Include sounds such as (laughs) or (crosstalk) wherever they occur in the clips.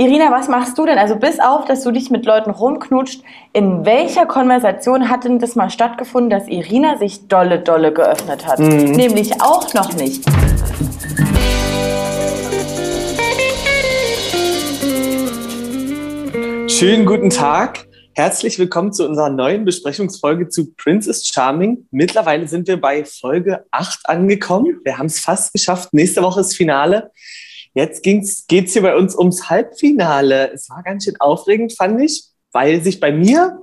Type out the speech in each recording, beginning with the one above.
Irina, was machst du denn? Also bis auf, dass du dich mit Leuten rumknutscht, in welcher Konversation hat denn das mal stattgefunden, dass Irina sich dolle, dolle geöffnet hat? Mhm. Nämlich auch noch nicht. Schönen guten Tag. Herzlich willkommen zu unserer neuen Besprechungsfolge zu Princess Charming. Mittlerweile sind wir bei Folge 8 angekommen. Wir haben es fast geschafft. Nächste Woche ist Finale. Jetzt geht es hier bei uns ums Halbfinale. Es war ganz schön aufregend, fand ich, weil sich bei mir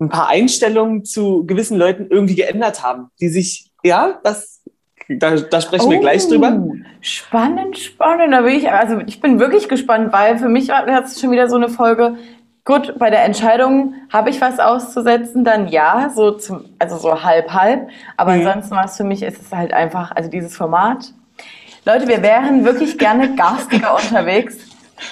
ein paar Einstellungen zu gewissen Leuten irgendwie geändert haben, die sich, ja, das, da, da sprechen oh, wir gleich drüber. Spannend, spannend. Da bin ich, also ich bin wirklich gespannt, weil für mich hat es schon wieder so eine Folge. Gut, bei der Entscheidung habe ich was auszusetzen, dann ja, so zum, also so halb halb. Aber mhm. ansonsten war es für mich, ist es halt einfach, also dieses Format Leute, wir wären wirklich gerne garstiger unterwegs.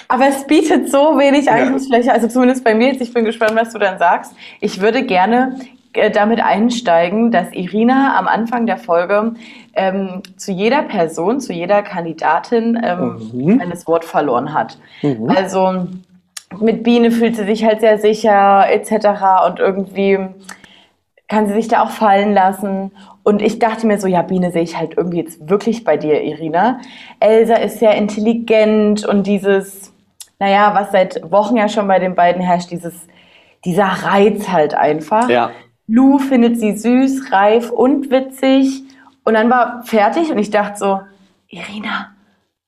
Aber es bietet so wenig Angriffsfläche, also zumindest bei mir jetzt. Ich bin gespannt, was du dann sagst. Ich würde gerne äh, damit einsteigen, dass Irina am Anfang der Folge ähm, zu jeder Person, zu jeder Kandidatin ähm, mhm. ein Wort verloren hat. Mhm. Also mit Biene fühlt sie sich halt sehr sicher etc. Und irgendwie kann sie sich da auch fallen lassen. Und ich dachte mir so, ja, Biene sehe ich halt irgendwie jetzt wirklich bei dir, Irina. Elsa ist sehr intelligent und dieses, naja, was seit Wochen ja schon bei den beiden herrscht, dieses, dieser Reiz halt einfach. Ja. Lou findet sie süß, reif und witzig. Und dann war fertig und ich dachte so, Irina,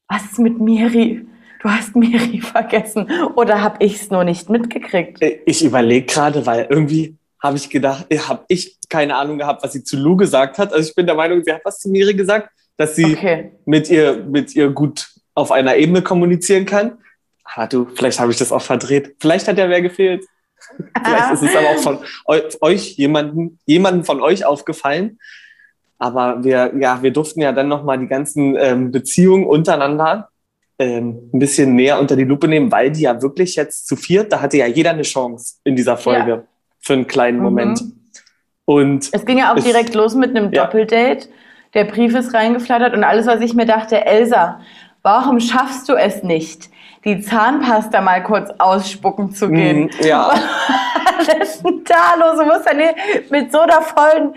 was ist mit Miri? Du hast Miri (laughs) vergessen oder habe ich es nur nicht mitgekriegt? Ich überlege gerade, weil irgendwie habe ich gedacht, habe ich keine Ahnung gehabt, was sie zu Lou gesagt hat. Also ich bin der Meinung, sie hat was zu Miri gesagt, dass sie okay. mit ihr mit ihr gut auf einer Ebene kommunizieren kann. Aber du, vielleicht habe ich das auch verdreht. Vielleicht hat ja wer gefehlt. vielleicht ist es aber auch von euch jemanden, jemanden von euch aufgefallen. Aber wir, ja, wir durften ja dann nochmal die ganzen ähm, Beziehungen untereinander ähm, ein bisschen näher unter die Lupe nehmen, weil die ja wirklich jetzt zu viert, da hatte ja jeder eine Chance in dieser Folge. Ja für einen kleinen Moment. Mhm. Und es ging ja auch es, direkt los mit einem ja. Doppeldate. Der Brief ist reingeflattert und alles, was ich mir dachte, Elsa, warum schaffst du es nicht, die Zahnpasta mal kurz ausspucken zu gehen? Mm, ja. (laughs) was ist denn da los? Du musst ja nicht mit so einer vollen,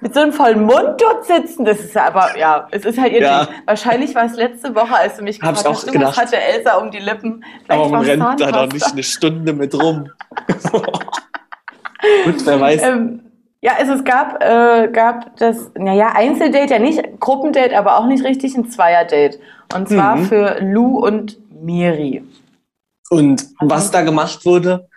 mit so einem vollen Mund dort sitzen. Das ist aber, ja, es ist halt ihr ja. Wahrscheinlich war es letzte Woche, als du mich gefragt hast, was hatte Elsa um die Lippen. Vielleicht aber man rennt da doch nicht eine Stunde mit rum. (laughs) (laughs) Gut, wer weiß. Ähm, ja, also es gab, äh, gab das, naja, Einzeldate ja nicht, Gruppendate, aber auch nicht richtig, ein Zweierdate. Und zwar mhm. für Lou und Miri. Und also, was da gemacht wurde,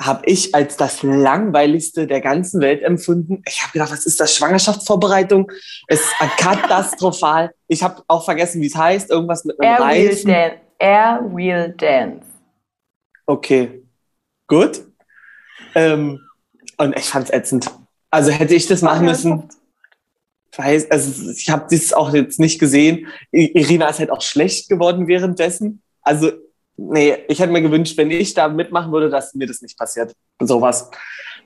habe ich als das langweiligste der ganzen Welt empfunden. Ich habe gedacht, was ist das? Schwangerschaftsvorbereitung? Es ist (laughs) katastrophal. Ich habe auch vergessen, wie es heißt. Irgendwas mit einem Air Reifen. Wheel Air Wheel Dance. Okay, gut. Ähm, und ich fand's ätzend. Also hätte ich das machen müssen. Weiß, also ich habe das auch jetzt nicht gesehen. Irina ist halt auch schlecht geworden währenddessen. Also nee, ich hätte mir gewünscht, wenn ich da mitmachen würde, dass mir das nicht passiert. Sowas.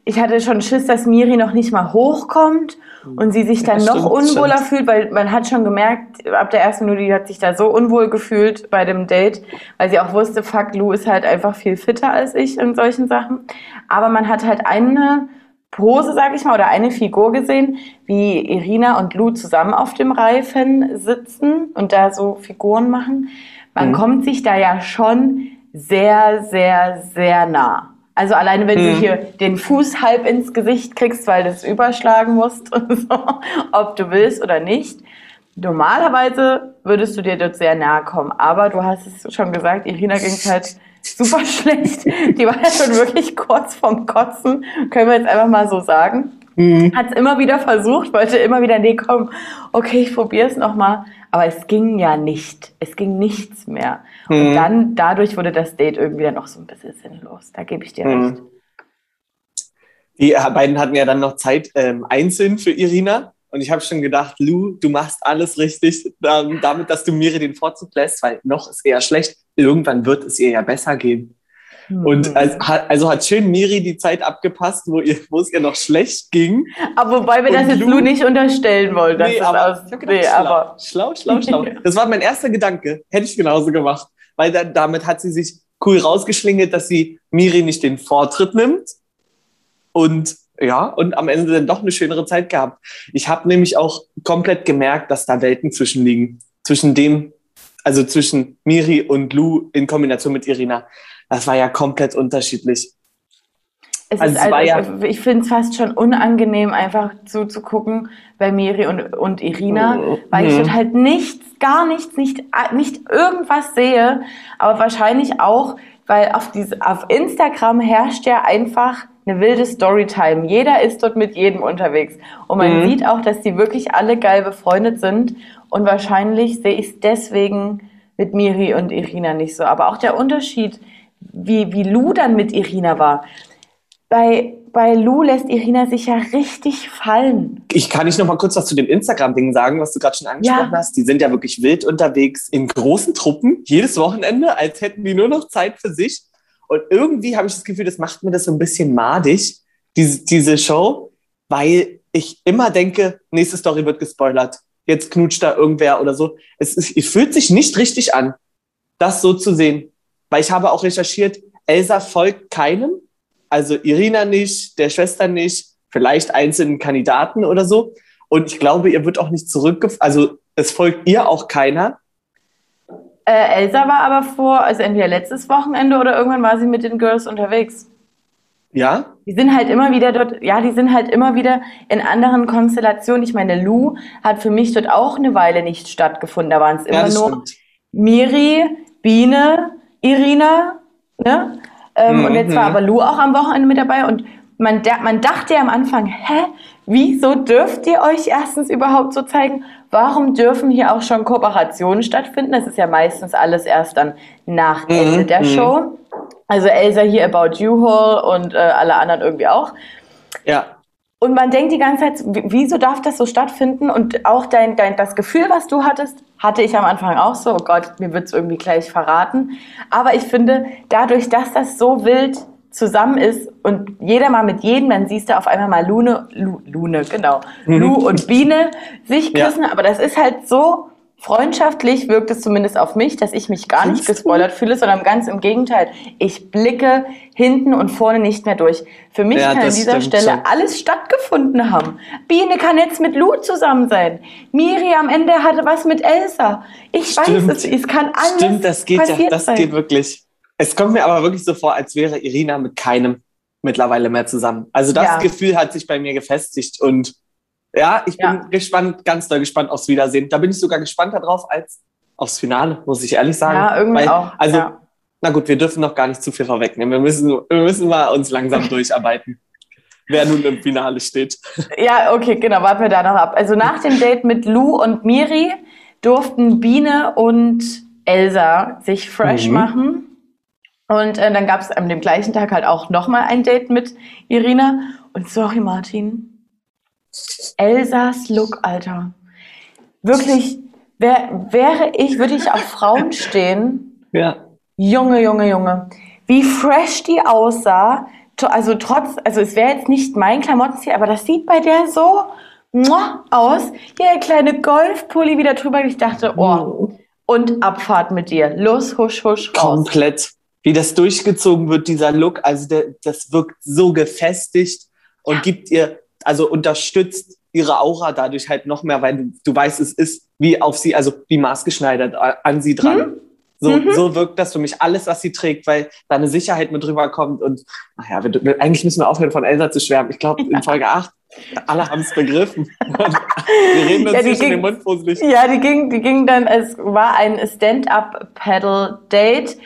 Ich hatte schon Schiss, dass Miri noch nicht mal hochkommt und sie sich dann ja, noch unwohler stimmt. fühlt, weil man hat schon gemerkt, ab der ersten Minute, die hat sich da so unwohl gefühlt bei dem Date, weil sie auch wusste, fuck, Lou ist halt einfach viel fitter als ich in solchen Sachen. Aber man hat halt eine Pose, sag ich mal, oder eine Figur gesehen, wie Irina und Lou zusammen auf dem Reifen sitzen und da so Figuren machen. Man mhm. kommt sich da ja schon sehr, sehr, sehr nah. Also alleine, wenn mhm. du hier den Fuß halb ins Gesicht kriegst, weil du es überschlagen musst (laughs) und so, ob du willst oder nicht. Normalerweise würdest du dir dort sehr nahe kommen, aber du hast es schon gesagt, Irina ging es halt super (laughs) schlecht. Die war ja schon wirklich kurz vorm Kotzen, können wir jetzt einfach mal so sagen. Mhm. Hat es immer wieder versucht, wollte immer wieder, nee, komm, okay, ich probiere es nochmal. Aber es ging ja nicht. Es ging nichts mehr. Mhm. Und dann, dadurch wurde das Date irgendwie dann noch so ein bisschen sinnlos. Da gebe ich dir mhm. recht. Die beiden hatten ja dann noch Zeit ähm, einzeln für Irina. Und ich habe schon gedacht, Lou, du machst alles richtig, damit, dass du Miri den Vorzug lässt, weil noch ist eher schlecht. Irgendwann wird es ihr ja besser gehen. Mhm. Und also, also, hat schön Miri die Zeit abgepasst, wo, ihr, wo es ihr noch schlecht ging. Aber wobei wir und das jetzt Lou, Lou nicht unterstellen wollen. Nee, aber, aus, gedacht, nee, schlau, aber schlau, schlau, schlau. (laughs) Das war mein erster Gedanke. Hätte ich genauso gemacht. Weil da, damit hat sie sich cool rausgeschlingelt, dass sie Miri nicht den Vortritt nimmt. Und ja, und am Ende dann doch eine schönere Zeit gehabt. Ich habe nämlich auch komplett gemerkt, dass da Welten zwischen liegen. Zwischen dem, also zwischen Miri und Lou in Kombination mit Irina. Das war ja komplett unterschiedlich. Es also ist also, ja ich finde es fast schon unangenehm, einfach zuzugucken bei Miri und, und Irina, mhm. weil ich dort halt nichts, gar nichts, nicht, nicht irgendwas sehe. Aber wahrscheinlich auch, weil auf, diese, auf Instagram herrscht ja einfach eine wilde Storytime. Jeder ist dort mit jedem unterwegs. Und man mhm. sieht auch, dass die wirklich alle geil befreundet sind. Und wahrscheinlich sehe ich es deswegen mit Miri und Irina nicht so. Aber auch der Unterschied, wie, wie Lou dann mit Irina war bei, bei Lou lässt Irina sich ja richtig fallen. Ich kann nicht noch mal kurz was zu den Instagram-Dingen sagen, was du gerade schon angesprochen ja. hast. Die sind ja wirklich wild unterwegs in großen Truppen, jedes Wochenende, als hätten die nur noch Zeit für sich. Und irgendwie habe ich das Gefühl, das macht mir das so ein bisschen madig, diese, diese Show, weil ich immer denke, nächste Story wird gespoilert. Jetzt knutscht da irgendwer oder so. Es, ist, es fühlt sich nicht richtig an, das so zu sehen. Weil ich habe auch recherchiert, Elsa folgt keinem, also Irina nicht, der Schwester nicht, vielleicht einzelnen Kandidaten oder so. Und ich glaube, ihr wird auch nicht zurückgef... Also es folgt ihr auch keiner. Äh, Elsa war aber vor, also entweder letztes Wochenende oder irgendwann war sie mit den Girls unterwegs. Ja? Die sind halt immer wieder dort, ja, die sind halt immer wieder in anderen Konstellationen. Ich meine, Lou hat für mich dort auch eine Weile nicht stattgefunden. Da waren es immer ja, nur stimmt. Miri, Biene, Irina, ne? Ähm, mhm. Und jetzt war mhm. aber Lou auch am Wochenende mit dabei und man, man dachte ja am Anfang, hä, wieso dürft ihr euch erstens überhaupt so zeigen? Warum dürfen hier auch schon Kooperationen stattfinden? Das ist ja meistens alles erst dann nach mhm. Ende der mhm. Show. Also Elsa hier About You Hall und äh, alle anderen irgendwie auch. Ja. Und man denkt die ganze Zeit, wieso darf das so stattfinden? Und auch dein, dein, das Gefühl, was du hattest, hatte ich am Anfang auch so, oh Gott, mir wird es irgendwie gleich verraten. Aber ich finde, dadurch, dass das so wild zusammen ist und jeder mal mit jedem, dann siehst du auf einmal mal Lune, Lu, Lune, genau, mhm. Lu und Biene sich küssen. Ja. Aber das ist halt so Freundschaftlich wirkt es zumindest auf mich, dass ich mich gar nicht gespoilert fühle, sondern ganz im Gegenteil. Ich blicke hinten und vorne nicht mehr durch. Für mich ja, kann an dieser Stelle schon. alles stattgefunden haben. Biene kann jetzt mit Lou zusammen sein. Miri am Ende hatte was mit Elsa. Ich stimmt. weiß es, es kann alles Stimmt, das geht ja, das sein. geht wirklich. Es kommt mir aber wirklich so vor, als wäre Irina mit keinem mittlerweile mehr zusammen. Also das ja. Gefühl hat sich bei mir gefestigt und ja, ich bin ja. gespannt, ganz doll gespannt aufs Wiedersehen. Da bin ich sogar gespannter drauf als aufs Finale, muss ich ehrlich sagen. Ja, irgendwie Weil, auch. Also, ja. na gut, wir dürfen noch gar nicht zu viel vorwegnehmen. Wir müssen, wir müssen mal uns langsam (laughs) durcharbeiten, wer nun im Finale steht. Ja, okay, genau, warten wir da noch ab. Also nach dem Date mit Lou und Miri durften Biene und Elsa sich fresh mhm. machen. Und äh, dann gab es an dem gleichen Tag halt auch nochmal ein Date mit Irina. Und sorry, Martin, Elsas Look, Alter. Wirklich, wär, wäre ich, würde ich auf Frauen stehen. Ja. Junge, Junge, Junge. Wie fresh die aussah. Also trotz, also es wäre jetzt nicht mein Klamottenstil, aber das sieht bei der so aus. Hier der kleine Golfpulli wieder drüber. Ich dachte, oh. Und Abfahrt mit dir. Los, husch, husch, raus. Komplett. Wie das durchgezogen wird, dieser Look. Also der, das wirkt so gefestigt und ja. gibt ihr also unterstützt ihre Aura dadurch halt noch mehr, weil du, du weißt, es ist wie auf sie, also wie maßgeschneidert an sie dran. Mhm. So, mhm. so wirkt das für mich alles, was sie trägt, weil da eine Sicherheit mit drüber kommt. Und naja, wir, eigentlich müssen wir aufhören, von Elsa zu schwärmen. Ich glaube, in Folge 8, alle haben es begriffen. wir reden uns ja, zwischen den Mund fusselig. Ja, die ging, die ging dann, es war ein Stand-Up-Paddle-Date.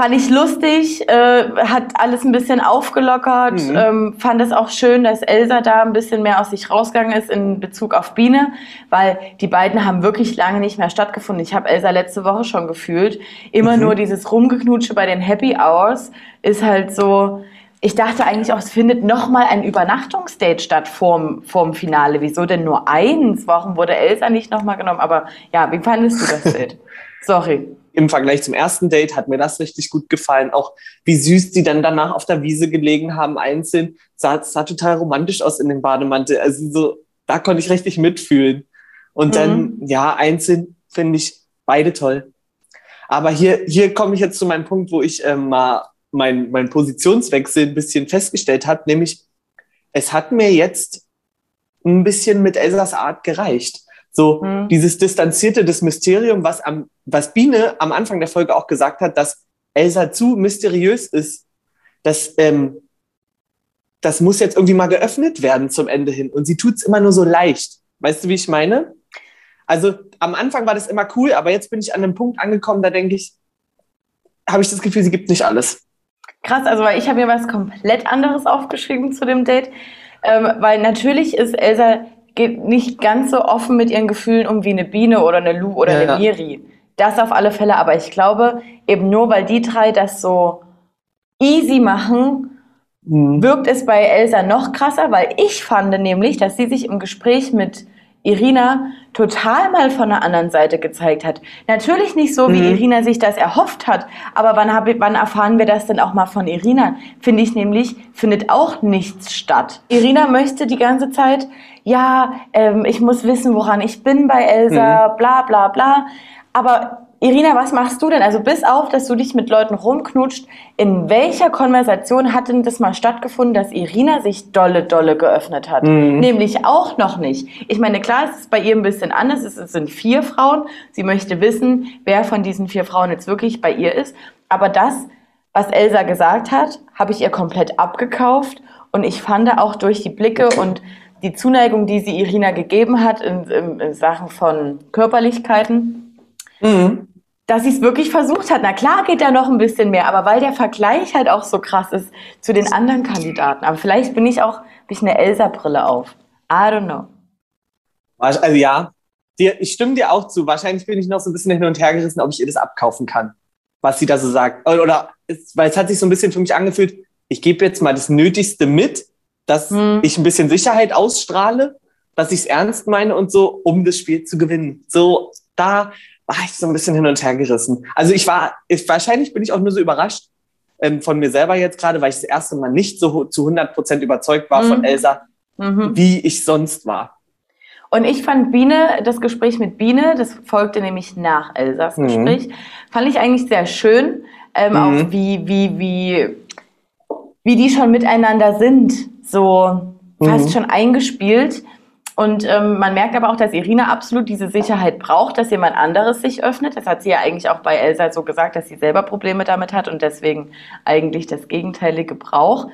Fand ich lustig, äh, hat alles ein bisschen aufgelockert, mhm. ähm, fand es auch schön, dass Elsa da ein bisschen mehr aus sich rausgegangen ist in Bezug auf Biene, weil die beiden haben wirklich lange nicht mehr stattgefunden. Ich habe Elsa letzte Woche schon gefühlt. Immer mhm. nur dieses Rumgeknutsche bei den Happy Hours ist halt so, ich dachte eigentlich auch, es findet nochmal ein Übernachtungsdate statt vorm, vorm Finale. Wieso denn nur eins? Warum wurde Elsa nicht nochmal genommen? Aber ja, wie fandest du das (laughs) Date? Sorry im Vergleich zum ersten Date hat mir das richtig gut gefallen. Auch wie süß die dann danach auf der Wiese gelegen haben, einzeln. Sah, sah total romantisch aus in dem Bademantel. Also so, da konnte ich richtig mitfühlen. Und dann, mhm. ja, einzeln finde ich beide toll. Aber hier, hier komme ich jetzt zu meinem Punkt, wo ich ähm, mal mein, mein Positionswechsel ein bisschen festgestellt habe, nämlich es hat mir jetzt ein bisschen mit Elsas Art gereicht. So mhm. dieses distanzierte, das Mysterium, was am, was Biene am Anfang der Folge auch gesagt hat, dass Elsa zu mysteriös ist, das, ähm, das muss jetzt irgendwie mal geöffnet werden zum Ende hin. Und sie tut es immer nur so leicht. Weißt du, wie ich meine? Also am Anfang war das immer cool, aber jetzt bin ich an einem Punkt angekommen, da denke ich, habe ich das Gefühl, sie gibt nicht alles. Krass, also weil ich habe mir was komplett anderes aufgeschrieben zu dem Date. Ähm, weil natürlich ist Elsa geht nicht ganz so offen mit ihren Gefühlen um wie eine Biene oder eine Lu oder ja, eine Miri. Das auf alle Fälle, aber ich glaube, eben nur weil die drei das so easy machen, mhm. wirkt es bei Elsa noch krasser, weil ich fand nämlich, dass sie sich im Gespräch mit Irina total mal von der anderen Seite gezeigt hat. Natürlich nicht so, wie mhm. Irina sich das erhofft hat, aber wann, hab, wann erfahren wir das denn auch mal von Irina? Finde ich nämlich, findet auch nichts statt. Irina möchte die ganze Zeit, ja, ähm, ich muss wissen, woran ich bin bei Elsa, mhm. bla bla bla. Aber Irina, was machst du denn? Also bis auf, dass du dich mit Leuten rumknutscht, in welcher Konversation hat denn das mal stattgefunden, dass Irina sich dolle, dolle geöffnet hat? Mhm. Nämlich auch noch nicht. Ich meine, klar, es ist bei ihr ein bisschen anders. Es sind vier Frauen. Sie möchte wissen, wer von diesen vier Frauen jetzt wirklich bei ihr ist. Aber das, was Elsa gesagt hat, habe ich ihr komplett abgekauft. Und ich fand auch durch die Blicke und die Zuneigung, die sie Irina gegeben hat in, in, in Sachen von Körperlichkeiten, mhm dass sie es wirklich versucht hat. Na klar geht da noch ein bisschen mehr, aber weil der Vergleich halt auch so krass ist zu den anderen Kandidaten. Aber vielleicht bin ich auch, habe ich eine Elsa-Brille auf. I don't know. Also ja, ich stimme dir auch zu. Wahrscheinlich bin ich noch so ein bisschen hin und her gerissen, ob ich ihr das abkaufen kann, was sie da so sagt. Oder, weil es hat sich so ein bisschen für mich angefühlt, ich gebe jetzt mal das Nötigste mit, dass hm. ich ein bisschen Sicherheit ausstrahle, dass ich es ernst meine und so, um das Spiel zu gewinnen. So, da war ich so ein bisschen hin und her gerissen. Also ich war, ich, wahrscheinlich bin ich auch nur so überrascht ähm, von mir selber jetzt gerade, weil ich das erste Mal nicht so zu 100 Prozent überzeugt war mhm. von Elsa, mhm. wie ich sonst war. Und ich fand Biene, das Gespräch mit Biene, das folgte nämlich nach Elsas mhm. Gespräch, fand ich eigentlich sehr schön. Ähm, auch mhm. wie, wie, wie, wie die schon miteinander sind, so fast mhm. schon eingespielt. Und ähm, man merkt aber auch, dass Irina absolut diese Sicherheit braucht, dass jemand anderes sich öffnet. Das hat sie ja eigentlich auch bei Elsa so gesagt, dass sie selber Probleme damit hat und deswegen eigentlich das Gegenteilige braucht.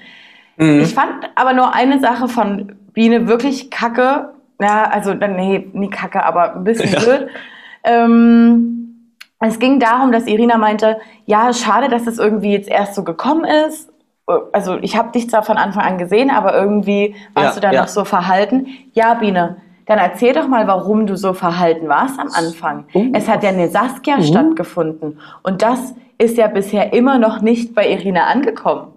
Mhm. Ich fand aber nur eine Sache von Biene wirklich kacke. Ja, also, nee, nie kacke, aber ein bisschen (laughs) ja. blöd. Ähm, es ging darum, dass Irina meinte, ja, schade, dass es irgendwie jetzt erst so gekommen ist also ich habe dich zwar von Anfang an gesehen, aber irgendwie warst ja, du da ja. noch so verhalten. Ja, Biene, dann erzähl doch mal, warum du so verhalten warst am Anfang. Oh. Es hat ja eine Saskia oh. stattgefunden und das ist ja bisher immer noch nicht bei Irina angekommen.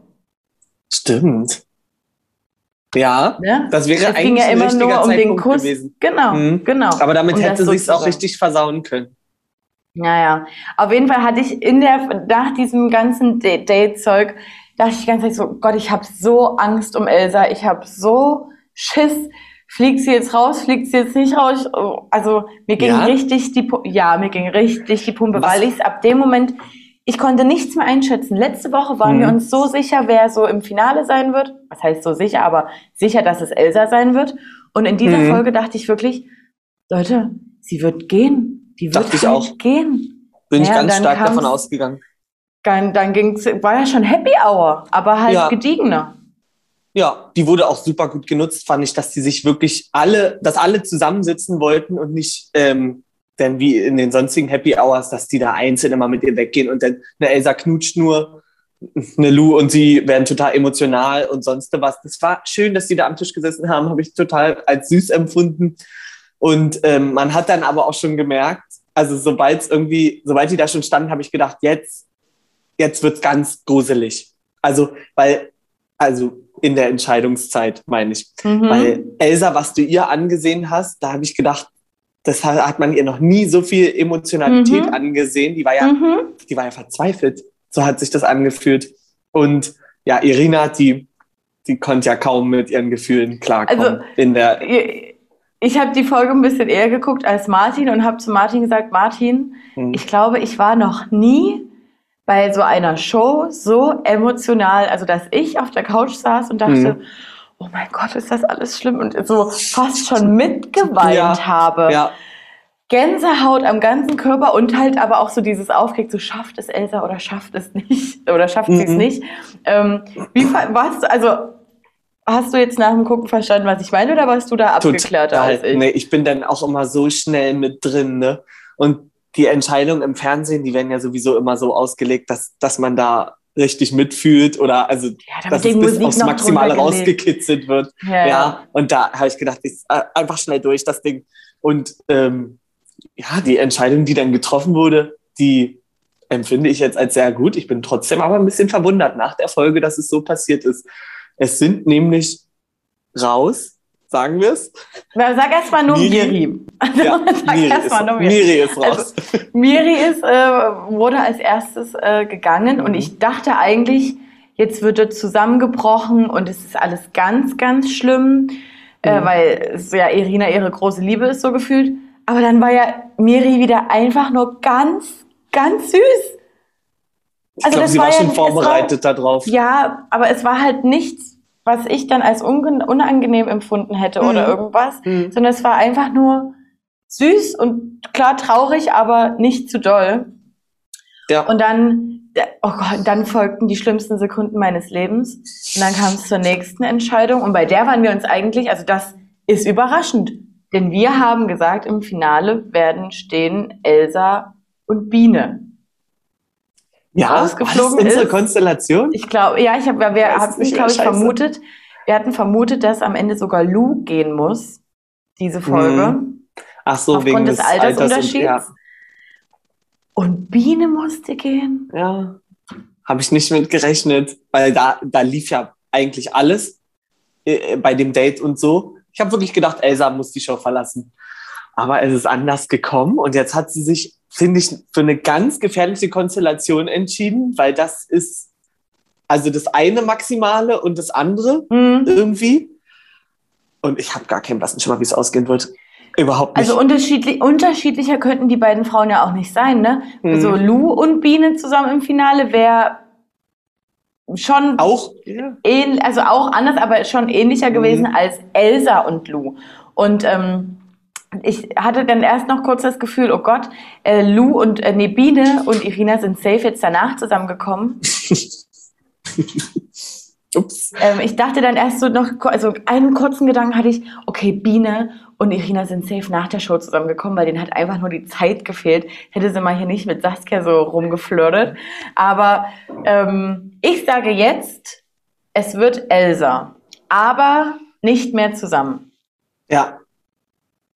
Stimmt. Ja, ne? das wäre es eigentlich ja immer ein nur um den Kuss. gewesen. Genau, mhm. genau. Aber damit um hätte sie es auch richtig versauen können. Naja, auf jeden Fall hatte ich in der, nach diesem ganzen Date-Zeug dachte ich die ganze Zeit so, Gott, ich habe so Angst um Elsa, ich habe so Schiss. Fliegt sie jetzt raus, fliegt sie jetzt nicht raus? Also mir ging ja? richtig die Pu ja, mir ging richtig die Pumpe, Was? weil ich ab dem Moment ich konnte nichts mehr einschätzen. Letzte Woche waren mhm. wir uns so sicher, wer so im Finale sein wird. Was heißt so sicher, aber sicher, dass es Elsa sein wird. Und in dieser mhm. Folge dachte ich wirklich, Leute, sie wird gehen. Die wird dachte ich auch. gehen. Bin ja, ich ganz stark davon ausgegangen. Dann, dann ging's, war ja schon Happy Hour, aber halt ja. gediegener. Ja, die wurde auch super gut genutzt, fand ich, dass die sich wirklich alle, dass alle zusammensitzen wollten und nicht, ähm, denn wie in den sonstigen Happy Hours, dass die da einzeln immer mit ihr weggehen und dann eine Elsa knutscht nur, eine Lou und sie werden total emotional und sonst was. Das war schön, dass die da am Tisch gesessen haben, habe ich total als süß empfunden. Und ähm, man hat dann aber auch schon gemerkt, also sobald es irgendwie, sobald die da schon standen, habe ich gedacht, jetzt jetzt wird's ganz gruselig. Also, weil, also in der Entscheidungszeit, meine ich. Mhm. Weil Elsa, was du ihr angesehen hast, da habe ich gedacht, das hat man ihr noch nie so viel Emotionalität mhm. angesehen. Die war ja, mhm. die war ja verzweifelt. So hat sich das angefühlt. Und ja, Irina, die, die konnte ja kaum mit ihren Gefühlen klarkommen. Also, in der ich habe die Folge ein bisschen eher geguckt als Martin und habe zu Martin gesagt, Martin, hm. ich glaube, ich war noch nie bei so einer Show so emotional, also dass ich auf der Couch saß und dachte, hm. oh mein Gott, ist das alles schlimm und so fast schon mitgeweint ja, habe. Ja. Gänsehaut am ganzen Körper und halt aber auch so dieses Aufkrieg, so schafft es Elsa oder schafft es nicht (laughs) oder schafft sie es mhm. nicht. Ähm, wie warst du, also hast du jetzt nach dem Gucken verstanden, was ich meine oder warst du da abgeklärter als ich? Nee, ich bin dann auch immer so schnell mit drin, ne? Und die Entscheidungen im Fernsehen, die werden ja sowieso immer so ausgelegt, dass, dass man da richtig mitfühlt oder also ja, dass es bis aufs Maximale rausgekitzelt wird. Ja, ja. und da habe ich gedacht, ich, äh, einfach schnell durch das Ding. Und ähm, ja, die Entscheidung, die dann getroffen wurde, die empfinde ich jetzt als sehr gut. Ich bin trotzdem aber ein bisschen verwundert nach der Folge, dass es so passiert ist. Es sind nämlich raus, sagen wir es. Sag erst mal nur Miri. Also, (laughs) ja, sag Miri, erst mal nur Miri. Miri ist raus. Also, Miri ist, äh, wurde als erstes äh, gegangen mhm. und ich dachte eigentlich, jetzt wird er zusammengebrochen und es ist alles ganz, ganz schlimm, äh, mhm. äh, weil es ja Irina ihre große Liebe ist, so gefühlt. Aber dann war ja Miri wieder einfach nur ganz, ganz süß. Ich also glaube, sie war, war schon ja, vorbereitet war, darauf. Ja, aber es war halt nichts, was ich dann als unangenehm empfunden hätte mhm. oder irgendwas, mhm. sondern es war einfach nur süß und klar traurig, aber nicht zu doll. Ja. Und dann, oh Gott, dann folgten die schlimmsten Sekunden meines Lebens. Und dann kam es zur nächsten Entscheidung. Und bei der waren wir uns eigentlich, also das ist überraschend. Denn wir haben gesagt, im Finale werden stehen Elsa und Biene. Ja, ausgeflogen unsere ist. Konstellation? Ich glaube, ja, ich habe, wir, hatten, glaube ich, vermutet, wir hatten vermutet, dass am Ende sogar Lou gehen muss, diese Folge. Hm. Ach so, aufgrund wegen des, des Altersunterschieds. Alters und, ja. und Biene musste gehen. Ja, habe ich nicht mit gerechnet, weil da, da lief ja eigentlich alles äh, bei dem Date und so. Ich habe wirklich gedacht, Elsa muss die Show verlassen. Aber es ist anders gekommen und jetzt hat sie sich, finde ich, für eine ganz gefährliche Konstellation entschieden, weil das ist also das eine Maximale und das andere mhm. irgendwie. Und ich habe gar keinen blassen Schimmer, wie es ausgehen wird. Überhaupt nicht. Also unterschiedlich, unterschiedlicher könnten die beiden Frauen ja auch nicht sein, ne? Mhm. Also Lou und Biene zusammen im Finale wäre schon auch ja. also auch anders, aber schon ähnlicher mhm. gewesen als Elsa und Lou. Und ähm, ich hatte dann erst noch kurz das Gefühl, oh Gott, äh, Lou und äh, nee, Biene und Irina sind safe jetzt danach zusammengekommen. (laughs) Ups. Ähm, ich dachte dann erst so noch, also einen kurzen Gedanken hatte ich, okay, Biene und Irina sind safe nach der Show zusammengekommen, weil denen hat einfach nur die Zeit gefehlt. Hätte sie mal hier nicht mit Saskia so rumgeflirtet. Aber ähm, ich sage jetzt, es wird Elsa, aber nicht mehr zusammen. Ja.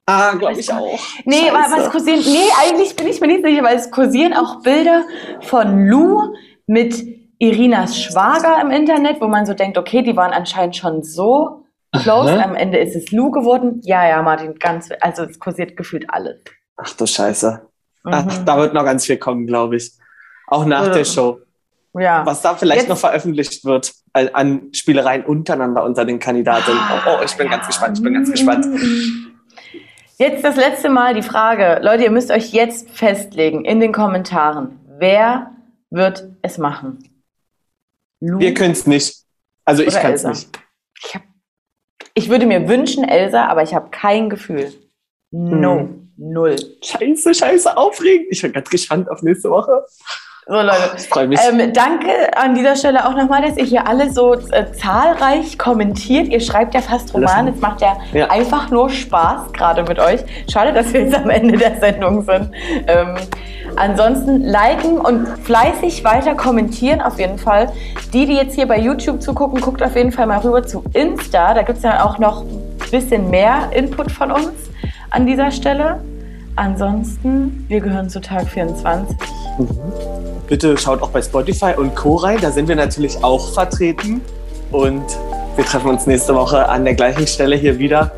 Ah, glaube ich auch. Nee, Scheiße. was kursieren, nee, eigentlich bin ich mir nicht sicher, weil es kursieren auch Bilder von Lou mit Irinas Schwager im Internet, wo man so denkt, okay, die waren anscheinend schon so Close, Aha. am Ende ist es Lou geworden. Ja, ja, Martin, ganz, also es kursiert gefühlt alles. Ach du Scheiße. Mhm. Ach, da wird noch ganz viel kommen, glaube ich. Auch nach äh, der Show. Ja. Was da vielleicht Jetzt, noch veröffentlicht wird an Spielereien untereinander unter den Kandidaten. Oh, oh ich bin ja. ganz gespannt, ich bin ganz gespannt. Jetzt das letzte Mal die Frage. Leute, ihr müsst euch jetzt festlegen in den Kommentaren. Wer wird es machen? Lou Wir können es nicht. Also ich kann es nicht. Ich habe ich würde mir wünschen, Elsa, aber ich habe kein Gefühl. No, hm. null. Scheiße, scheiße, aufregend. Ich bin ganz gespannt auf nächste Woche. So Leute, (laughs) ich freue mich. Ähm, danke an dieser Stelle auch nochmal, dass ihr hier alle so äh, zahlreich kommentiert. Ihr schreibt ja fast Roman. Es macht ja, ja, einfach nur Spaß gerade mit euch. Schade, dass wir jetzt am Ende der Sendung sind. Ähm, ansonsten liken und fleißig weiter kommentieren auf jeden Fall. Die, die jetzt hier bei YouTube zugucken, guckt auf jeden Fall mal rüber zu Insta. Da gibt es ja auch noch ein bisschen mehr Input von uns an dieser Stelle. Ansonsten, wir gehören zu Tag 24. Mhm. Bitte schaut auch bei Spotify und Co. rein. Da sind wir natürlich auch vertreten. Und wir treffen uns nächste Woche an der gleichen Stelle hier wieder.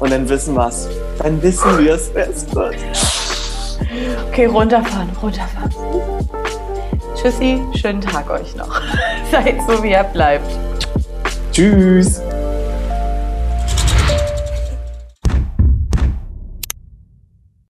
Und dann wissen wir es. Dann wissen wir es, wer es wird. Okay, runterfahren, runterfahren. Tschüssi, schönen Tag euch noch. (laughs) Seid so, wie ihr bleibt. Tschüss.